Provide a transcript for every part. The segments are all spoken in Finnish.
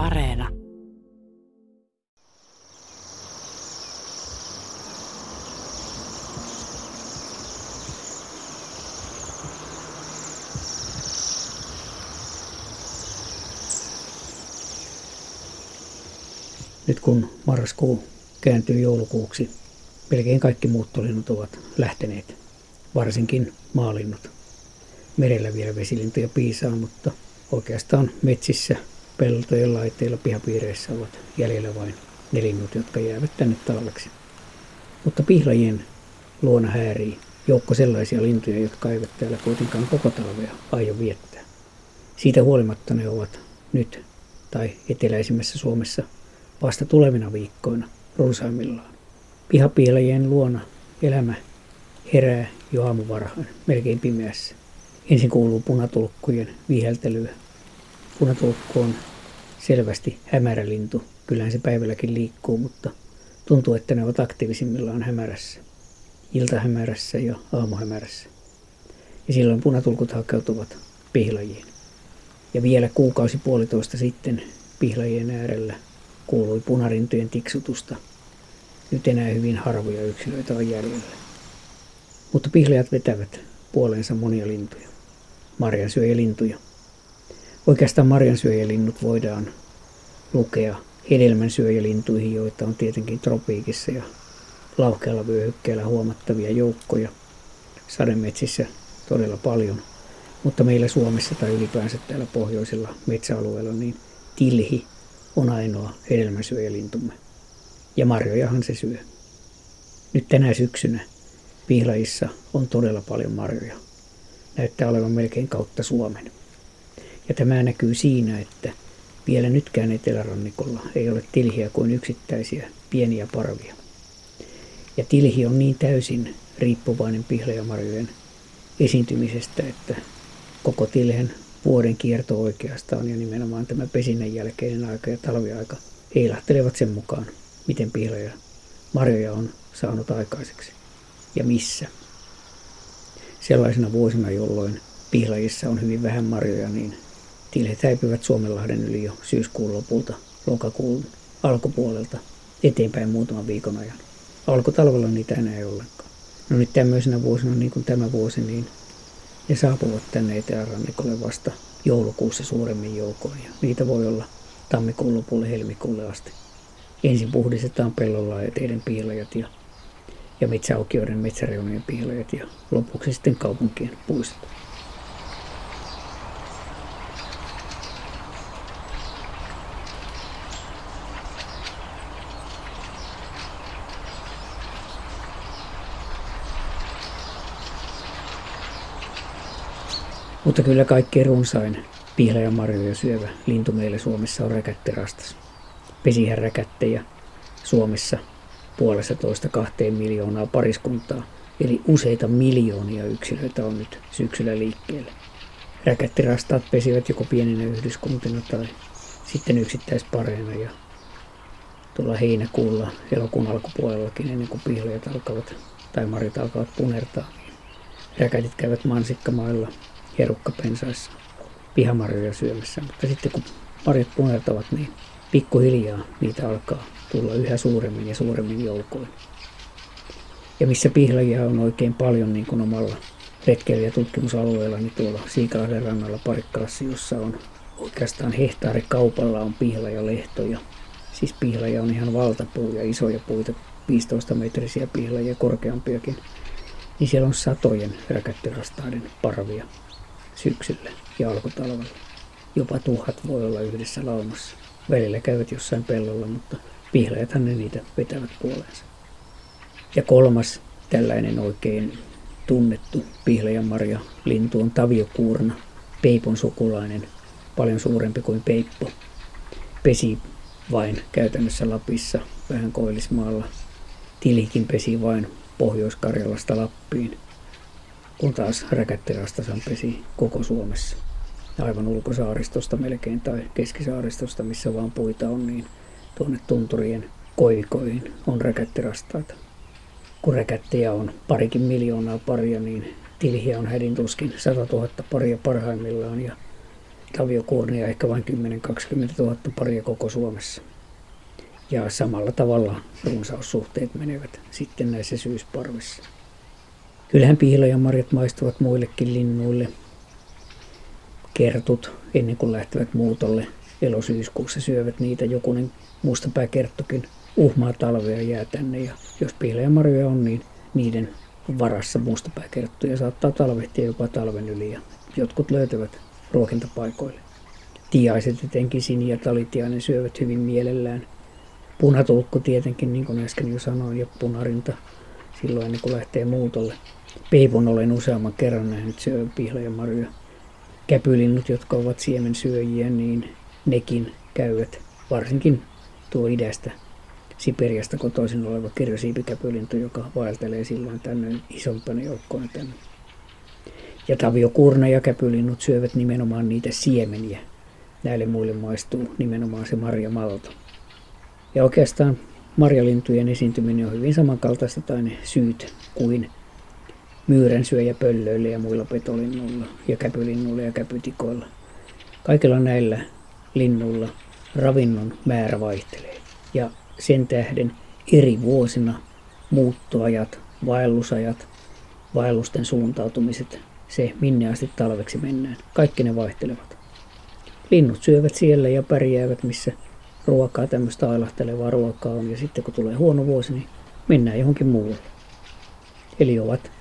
Areena. Nyt kun marraskuu kääntyy joulukuuksi, melkein kaikki muuttolinnut ovat lähteneet, varsinkin maalinnut. Merellä vielä vesilintuja piisaa, mutta oikeastaan metsissä, peltojen laitteilla, pihapiireissä ovat jäljellä vain ne linnut, jotka jäävät tänne talveksi. Mutta pihlajien luona häärii joukko sellaisia lintuja, jotka eivät täällä kuitenkaan koko talvea aio viettää. Siitä huolimatta ne ovat nyt tai eteläisimmässä Suomessa vasta tulevina viikkoina runsaimmillaan. Pihapiilajien luona elämä herää jo aamuvarhain, melkein pimeässä. Ensin kuuluu punatulkkujen viheltelyä. Punatulkku on selvästi hämärälintu. Kyllähän se päivälläkin liikkuu, mutta tuntuu, että ne ovat aktiivisimmillaan hämärässä. Iltahämärässä ja aamuhämärässä. Ja silloin punatulkut hakeutuvat pihlajiin. Ja vielä kuukausi puolitoista sitten pihlajien äärellä kuului punarintojen tiksutusta. Nyt enää hyvin harvoja yksilöitä on jäljellä. Mutta pihlajat vetävät puoleensa monia lintuja. Marjansyöjälintuja. Oikeastaan marjansyöjälinnut voidaan lukea hedelmänsyöjälintuihin, joita on tietenkin tropiikissa ja laukealla vyöhykkeellä huomattavia joukkoja. Sademetsissä todella paljon. Mutta meillä Suomessa tai ylipäänsä täällä pohjoisella metsäalueella niin tilhi on ainoa hedelmäsyöjälintumme. Ja marjojahan se syö. Nyt tänä syksynä pihlajissa on todella paljon marjoja. Näyttää olevan melkein kautta Suomen. Ja tämä näkyy siinä, että vielä nytkään etelärannikolla ei ole tilhiä kuin yksittäisiä pieniä parvia. Ja tilhi on niin täysin riippuvainen pihlajamarjojen esiintymisestä, että koko tilhen vuoden kierto oikeastaan ja nimenomaan tämä pesinnän jälkeinen aika ja talviaika heilahtelevat sen mukaan, miten pihlaja marjoja on saanut aikaiseksi ja missä. Sellaisena vuosina, jolloin pihlajissa on hyvin vähän marjoja, niin tilhet häipyvät Suomenlahden yli jo syyskuun lopulta, lokakuun alkupuolelta eteenpäin muutaman viikon ajan. Alkutalvella niitä enää ei ollenkaan. No nyt tämmöisenä vuosina, niin kuin tämä vuosi, niin ne saapuvat tänne etelärannikolle vasta joulukuussa suuremmin joukoin ja niitä voi olla tammikuun lopulle helmikuulle asti. Ensin puhdistetaan pellolla ja teidän piilajat ja, ja metsäaukioiden metsäreunojen piilajat ja lopuksi sitten kaupunkien puistot. Mutta kyllä kaikkein runsain pihlajamarjoja syövä lintu meillä Suomessa on räkätterastas. Pesihän räkättejä Suomessa puolessa toista kahteen miljoonaa pariskuntaa, eli useita miljoonia yksilöitä on nyt syksyllä liikkeelle. Räkättirastaat pesivät joko pieninä yhdyskuntina tai sitten yksittäispareina ja tuolla heinäkuulla elokuun alkupuolellakin ennen kuin pihlajat alkavat tai marjat alkavat punertaa, niin räkätit käyvät mansikkamailla herukkapensaissa pihamarjoja syömässä. Mutta sitten kun marjat punertavat, niin pikkuhiljaa niitä alkaa tulla yhä suuremmin ja suuremmin joukoin. Ja missä pihlajia on oikein paljon niin kuin omalla retkeilijätutkimusalueella, niin tuolla Siikalahden rannalla Parikkalassa, jossa on oikeastaan hehtaarikaupalla on pihlajalehtoja. Siis pihlaja on ihan valtapuu ja isoja puita, 15 metrisiä pihlajia korkeampiakin. Niin siellä on satojen räkättirastaiden parvia syksyllä ja alkutalvella. Jopa tuhat voi olla yhdessä laumassa. Välillä käyvät jossain pellolla, mutta pihlajathan ne niitä vetävät puoleensa. Ja kolmas tällainen oikein tunnettu pihlajanmarja lintu on taviokuurna, peipon sukulainen, paljon suurempi kuin peippo. Pesi vain käytännössä Lapissa, vähän Koillismaalla. Tilikin pesi vain Pohjois-Karjalasta Lappiin kun taas räkättirastasan pesi koko Suomessa. Aivan ulkosaaristosta melkein tai keskisaaristosta, missä vaan puita on, niin tuonne tunturien koivikoihin on räkättirastaita. Kun räkättejä on parikin miljoonaa paria, niin tilhiä on hädin tuskin 100 000 paria parhaimmillaan ja taviokuornia ehkä vain 10-20 000 paria koko Suomessa. Ja samalla tavalla runsaussuhteet menevät sitten näissä syysparvissa. Kyllähän marjat maistuvat muillekin linnuille. Kertut ennen kuin lähtevät muutolle elosyyskuussa syövät niitä. Jokunen mustapääkerttokin uhmaa talvea jää tänne ja jos piilojen marjoja on, niin niiden varassa mustapääkerttuja saattaa talvehtia jopa talven yli ja jotkut löytävät ruokintapaikoille. Tiaiset, etenkin sini- ja talitiainen, syövät hyvin mielellään. Punatulkku tietenkin, niin kuin äsken jo sanoin, ja punarinta silloin ennen kuin lähtee muutolle. Peipon olen useamman kerran nähnyt syö pihlaja marjoja. Käpylinnut, jotka ovat siemensyöjiä, niin nekin käyvät varsinkin tuo idästä Siperiasta kotoisin oleva kirjosiipikäpylintu, joka vaeltelee silloin tänne isompana joukkona tänne. Ja taviokurna ja käpylinnut syövät nimenomaan niitä siemeniä. Näille muille maistuu nimenomaan se marjamalto. Ja oikeastaan marjalintujen esiintyminen on hyvin samankaltaista tai ne syyt kuin myyränsyöjäpöllöillä ja muilla petolinnuilla ja käpylinnuilla ja käpytikoilla. Kaikilla näillä linnuilla ravinnon määrä vaihtelee ja sen tähden eri vuosina muuttoajat, vaellusajat, vaellusten suuntautumiset, se minne asti talveksi mennään, kaikki ne vaihtelevat. Linnut syövät siellä ja pärjäävät, missä ruokaa, tämmöistä ailahtelevaa ruokaa on, ja sitten kun tulee huono vuosi, niin mennään johonkin muualle. Eli ovat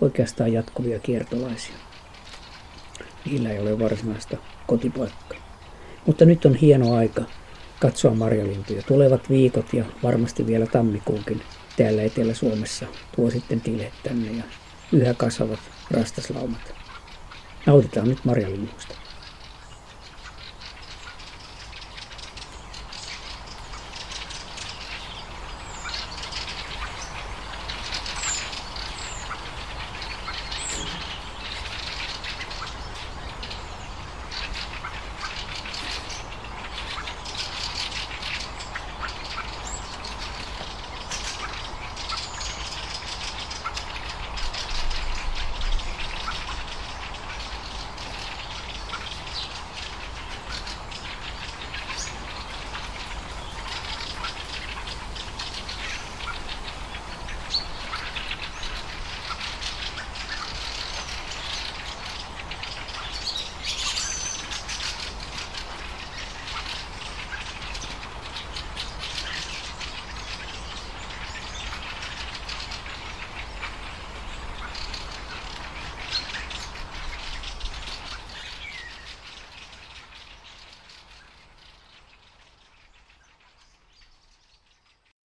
oikeastaan jatkuvia kiertolaisia. Niillä ei ole varsinaista kotipaikkaa. Mutta nyt on hieno aika katsoa marjalintuja. Tulevat viikot ja varmasti vielä tammikuunkin täällä Etelä-Suomessa tuo sitten tilet tänne ja yhä kasvavat rastaslaumat. Nautitaan nyt marjalinnuista.